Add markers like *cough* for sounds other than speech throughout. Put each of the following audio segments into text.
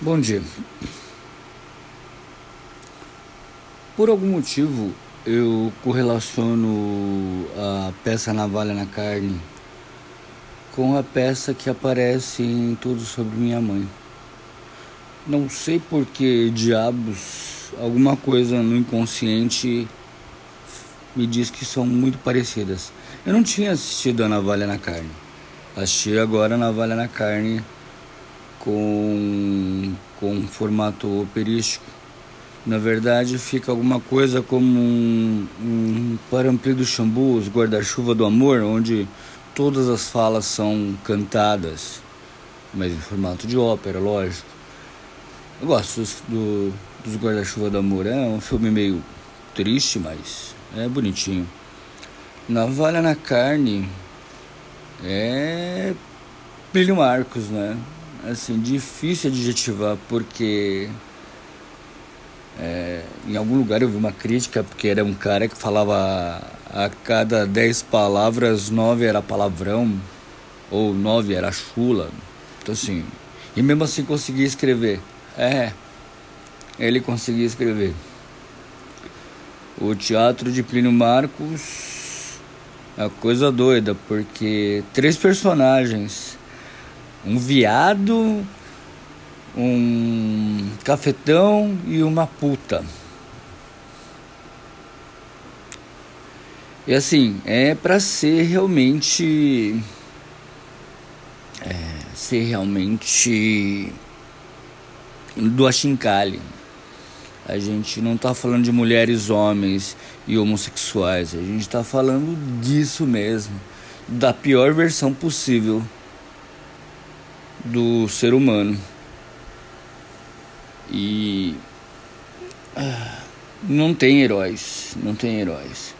Bom dia. Por algum motivo, eu correlaciono a peça navalha na carne com a peça que aparece em Tudo Sobre Minha Mãe. Não sei por que diabos, alguma coisa no inconsciente me diz que são muito parecidas. Eu não tinha assistido a Navalha na Carne. Assisti agora a Navalha na Carne com, com um formato operístico. Na verdade, fica alguma coisa como um, um Parampli do Xambu, os Guarda-Chuva do Amor, onde todas as falas são cantadas, mas em formato de ópera, lógico. Eu gosto do, dos Guarda-Chuva do Amor, é um filme meio triste, mas é bonitinho. Navalha na Carne é Plínio Marcos, né? Assim, difícil adjetivar, porque é, em algum lugar eu vi uma crítica, porque era um cara que falava a cada dez palavras, nove era palavrão, ou nove era chula. Então assim, e mesmo assim conseguia escrever. É, ele conseguia escrever. O teatro de Plínio Marcos é coisa doida, porque três personagens um viado, um cafetão e uma puta. E assim, é para ser realmente. É, ser realmente. do Achincali. A gente não tá falando de mulheres, homens e homossexuais. A gente tá falando disso mesmo. Da pior versão possível do ser humano. E ah, não tem heróis, não tem heróis.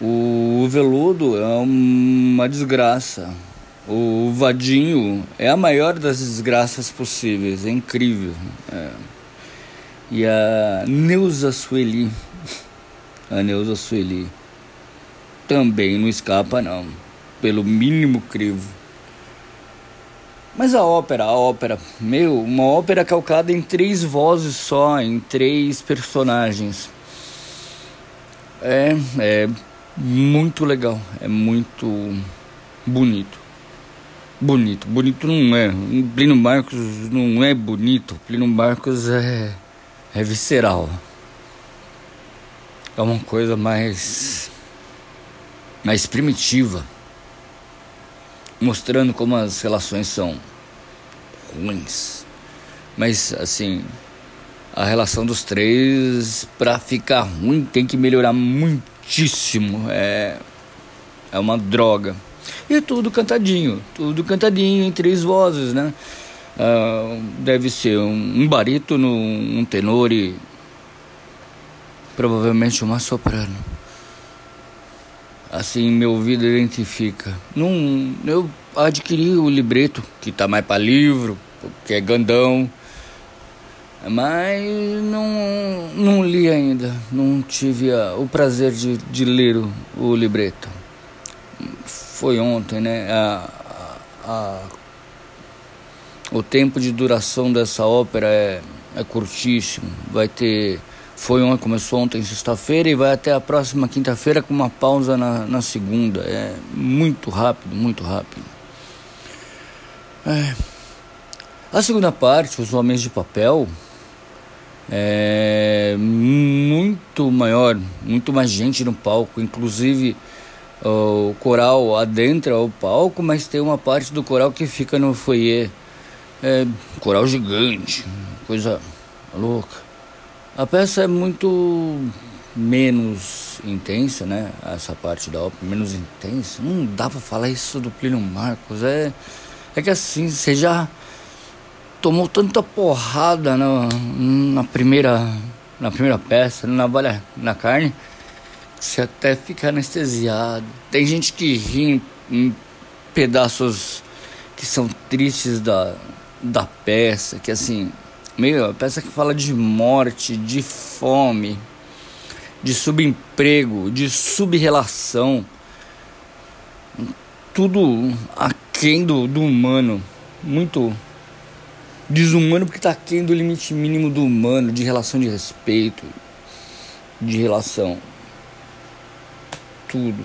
O veludo é uma desgraça. O vadinho é a maior das desgraças possíveis, é incrível. É. E a Neuza Sueli, *laughs* a Neuza Sueli, também não escapa não, pelo mínimo crivo. Mas a ópera, a ópera, meu, uma ópera calcada em três vozes só, em três personagens. É, é muito legal, é muito bonito. Bonito, bonito não é. Plínio Marcos não é bonito, Plínio Marcos é, é visceral. É uma coisa mais, mais primitiva mostrando como as relações são ruins. Mas assim, a relação dos três para ficar ruim tem que melhorar muitíssimo. É é uma droga. E tudo cantadinho, tudo cantadinho em três vozes, né? Uh, deve ser um, um barítono, um tenor e provavelmente uma soprano. Assim, meu ouvido identifica. Não, eu adquiri o libreto, que tá mais para livro, que é gandão. Mas não, não li ainda, não tive a, o prazer de, de ler o, o libreto. Foi ontem, né? A, a, o tempo de duração dessa ópera é, é curtíssimo. Vai ter foi ontem, começou ontem, sexta-feira, e vai até a próxima quinta-feira com uma pausa na, na segunda. É muito rápido, muito rápido. É. A segunda parte, Os Homens de Papel, é muito maior, muito mais gente no palco, inclusive o coral adentra o palco, mas tem uma parte do coral que fica no foyer. É, coral gigante, coisa louca. A peça é muito menos intensa, né? Essa parte da ópera, menos intensa. Não dá pra falar isso do Plínio Marcos. É, é que assim, você já tomou tanta porrada na, na primeira na primeira peça, na valha na carne, você até fica anestesiado. Tem gente que ri em pedaços que são tristes da, da peça, que assim, meu, a peça que fala de morte, de fome, de subemprego, de subrelação. Tudo aquém do, do humano. Muito, desumano porque está aquém do limite mínimo do humano, de relação de respeito, de relação. Tudo.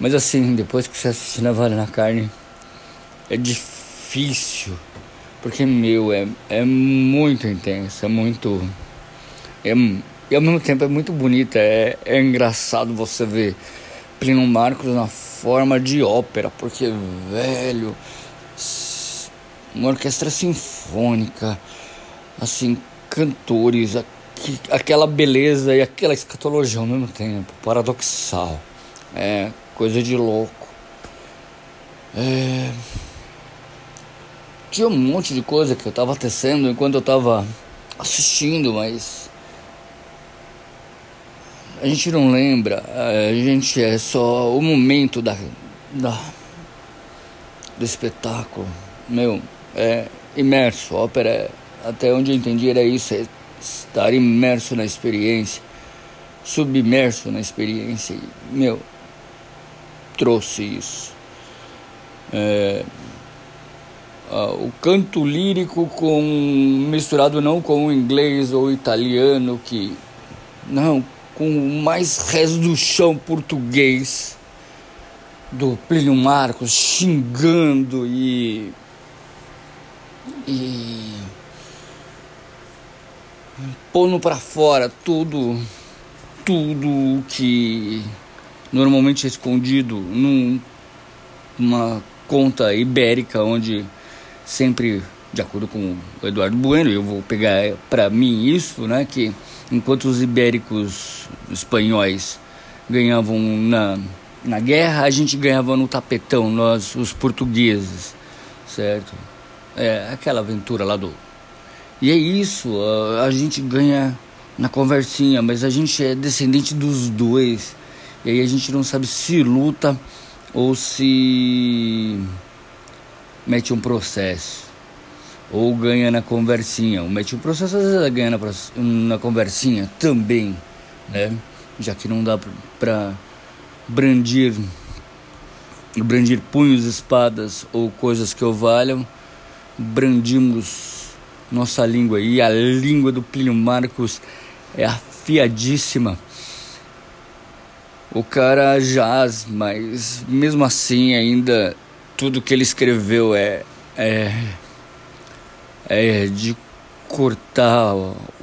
Mas assim, depois que você assiste Navalha na Carne, é difícil. Porque, meu, é, é muito intenso, é muito. É, e ao mesmo tempo é muito bonita, é, é engraçado você ver Plínio Marcos na forma de ópera, porque, velho, uma orquestra sinfônica, assim, cantores, aquela beleza e aquela escatologia ao mesmo tempo, paradoxal, é coisa de louco. É... Tinha um monte de coisa que eu tava tecendo enquanto eu tava assistindo, mas a gente não lembra, a gente é só o momento da, da do espetáculo. Meu, é imerso. A ópera, é, até onde eu entendi, era isso: é estar imerso na experiência, submerso na experiência. Meu, trouxe isso. É, o canto lírico com misturado não com o inglês ou italiano que não com o mais resto do chão português do Plínio Marcos xingando e. e. pondo para fora tudo. tudo que normalmente é escondido num, numa conta ibérica onde sempre de acordo com o Eduardo Bueno, eu vou pegar para mim isso, né, que enquanto os ibéricos espanhóis ganhavam na, na guerra, a gente ganhava no tapetão, nós, os portugueses, certo? É aquela aventura lá do. E é isso, a, a gente ganha na conversinha, mas a gente é descendente dos dois. E aí a gente não sabe se luta ou se mete um processo ou ganha na conversinha. O mete um processo às vezes ganha na, na conversinha também, né? Já que não dá para brandir brandir punhos, espadas ou coisas que o valham, brandimos nossa língua e a língua do Plínio Marcos é afiadíssima. O cara jaz, mas mesmo assim ainda tudo que ele escreveu é, é é de cortar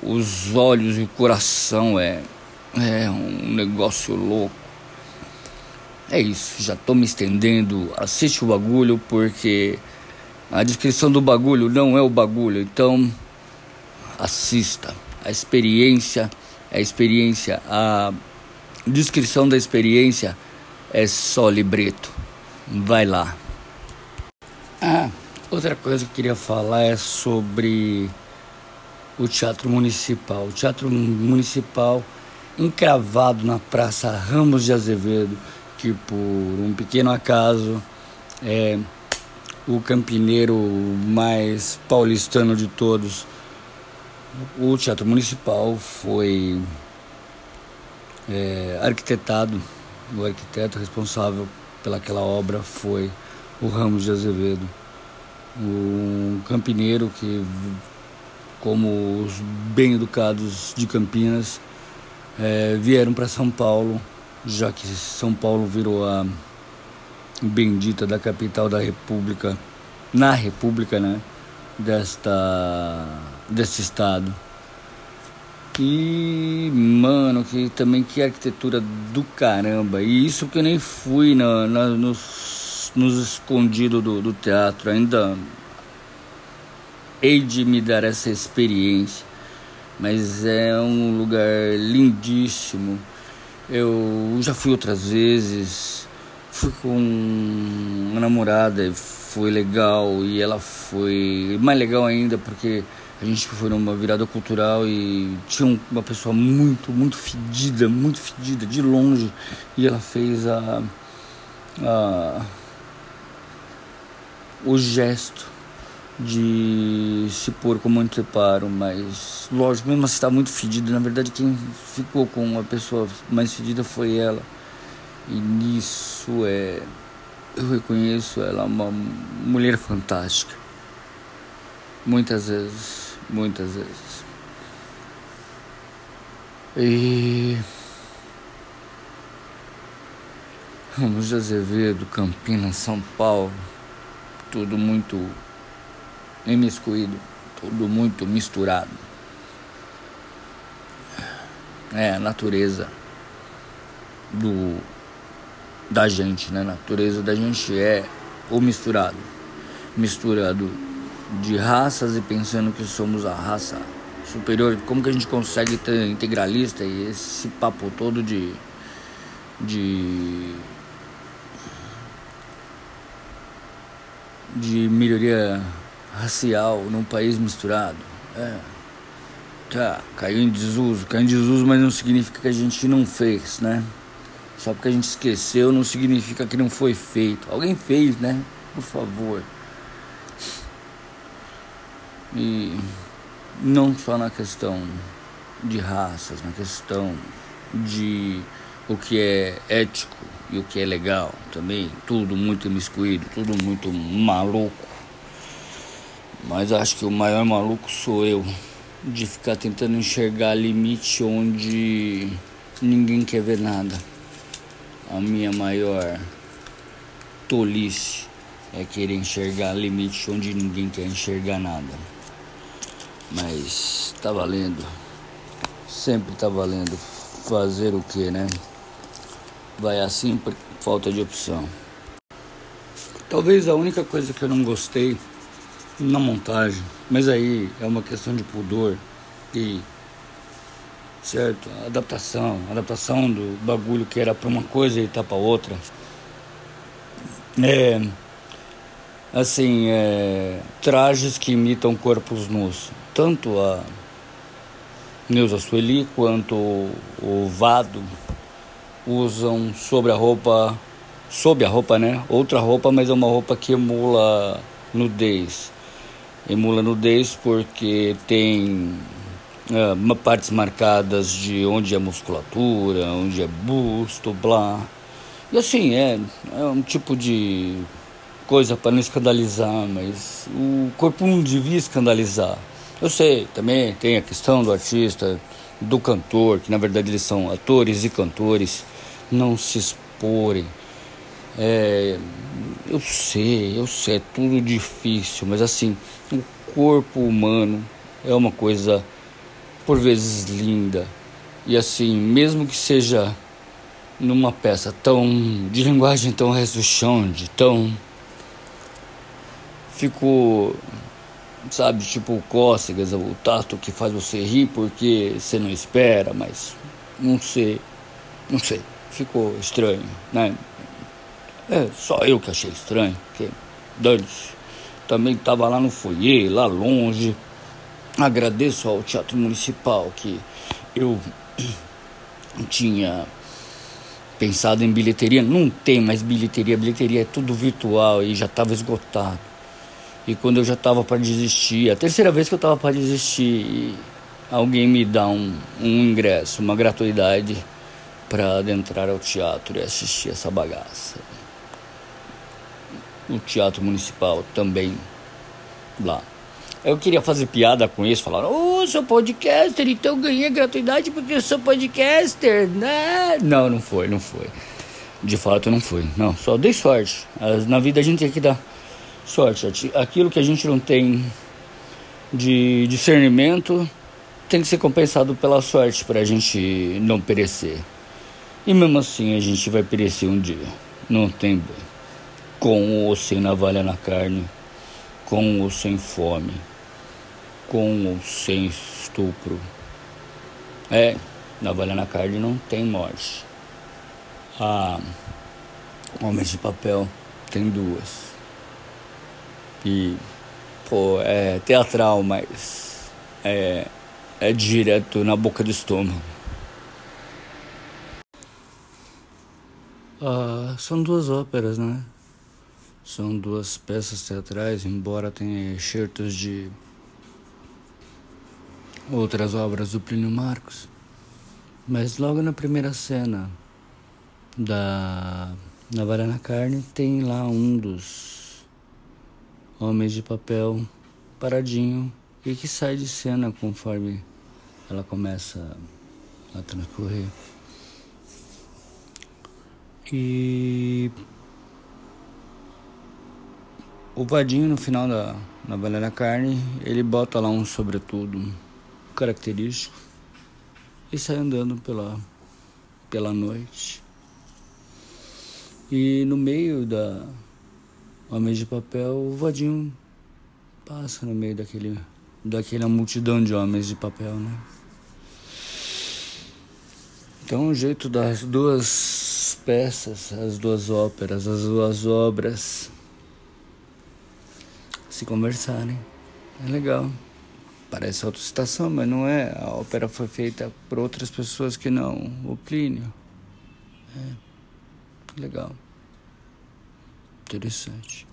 os olhos e o coração é é um negócio louco. É isso, já tô me estendendo. Assiste o bagulho porque a descrição do bagulho não é o bagulho. Então assista. A experiência a experiência. A descrição da experiência é só libreto. Vai lá. Outra coisa que eu queria falar é sobre o Teatro Municipal. O Teatro Municipal encravado na Praça Ramos de Azevedo, que por um pequeno acaso é o campineiro mais paulistano de todos. O Teatro Municipal foi é, arquitetado, o arquiteto responsável pelaquela obra foi o Ramos de Azevedo um campineiro que, como os bem educados de Campinas, é, vieram para São Paulo, já que São Paulo virou a bendita da capital da República, na República, né? Desta, desse estado. E, mano, que também que arquitetura do caramba. E isso que eu nem fui na, na nos nos escondidos do, do teatro. Ainda hei de me dar essa experiência, mas é um lugar lindíssimo. Eu já fui outras vezes, fui com uma namorada, foi legal e ela foi mais legal ainda porque a gente foi numa virada cultural e tinha uma pessoa muito, muito fedida, muito fedida de longe e ela fez a, a o gesto de se pôr como anteparo, mas lógico, mesmo assim está muito fedido. Na verdade, quem ficou com a pessoa mais fedida foi ela. E nisso é. Eu reconheço ela uma mulher fantástica. Muitas vezes, muitas vezes. E. Ramos de Azevedo, Campinas, São Paulo, tudo muito imiscuído, tudo muito misturado. É a natureza do da gente, né? A natureza da gente é o misturado. Misturado de raças e pensando que somos a raça superior. Como que a gente consegue ter integralista e esse papo todo de de de melhoria racial num país misturado. É. Tá, caiu em desuso, caiu em desuso, mas não significa que a gente não fez, né? Só porque a gente esqueceu não significa que não foi feito. Alguém fez, né? Por favor. E não só na questão de raças, na questão de o que é ético e o que é legal também, tudo muito imiscuído, tudo muito maluco. Mas acho que o maior maluco sou eu, de ficar tentando enxergar limite onde ninguém quer ver nada. A minha maior tolice é querer enxergar limite onde ninguém quer enxergar nada. Mas tá valendo. Sempre tá valendo fazer o que, né? Vai assim por falta de opção. Talvez a única coisa que eu não gostei na montagem, mas aí é uma questão de pudor e certo, adaptação, adaptação do bagulho que era para uma coisa e tá para outra. É assim, é, trajes que imitam corpos nus. Tanto a Neuza Sueli quanto o Vado usam sobre a roupa, sob a roupa, né? Outra roupa, mas é uma roupa que emula nudez. Emula nudez porque tem é, partes marcadas de onde é musculatura, onde é busto, blá. E assim, é, é um tipo de coisa para não escandalizar, mas o corpo não devia escandalizar. Eu sei, também tem a questão do artista, do cantor, que na verdade eles são atores e cantores, não se exporem. É, eu sei, eu sei, é tudo difícil, mas assim, o corpo humano é uma coisa por vezes linda. E assim, mesmo que seja numa peça tão de linguagem tão de tão ficou, sabe, tipo cócegas, o tato que faz você rir porque você não espera, mas não sei, não sei, ficou estranho, né? É, só eu que achei estranho, que Dante também estava lá no foyer, lá longe. Agradeço ao Teatro Municipal que eu *clears throat* tinha pensado em bilheteria. Não tem mais bilheteria, bilheteria é tudo virtual e já estava esgotado. E quando eu já estava para desistir, a terceira vez que eu estava para desistir, alguém me dá um, um ingresso, uma gratuidade para adentrar ao teatro e assistir essa bagaça. O teatro municipal também lá. Eu queria fazer piada com isso, falar, ô, oh, sou podcaster, então ganhei gratuidade porque eu sou podcaster, né? Não, não foi, não foi. De fato não foi. Não, só dei sorte. Na vida a gente tem que dar sorte. Aquilo que a gente não tem de discernimento tem que ser compensado pela sorte para a gente não perecer. E mesmo assim a gente vai perecer um dia. Não tem com ou sem navalha na carne, com ou sem fome, com ou sem estupro. É, navalha na carne não tem morte. Ah, Homens de Papel tem duas. E, pô, é teatral, mas é, é direto na boca do estômago. Ah, são duas óperas, né? São duas peças teatrais, embora tenha excertos de outras obras do Plínio Marcos. Mas logo na primeira cena da na Carne tem lá um dos homens de papel paradinho e que sai de cena conforme ela começa a transcorrer. E o Vadinho no final da novela da carne, ele bota lá um sobretudo característico e sai andando pela, pela noite. E no meio da Homens de Papel, o Vadinho passa no meio daquele, daquela multidão de homens de papel, né? Então, o jeito das duas peças, as duas óperas, as duas obras se conversarem. É legal. Parece autocitação, mas não é. A ópera foi feita por outras pessoas que não o Plínio. É. Legal. Interessante.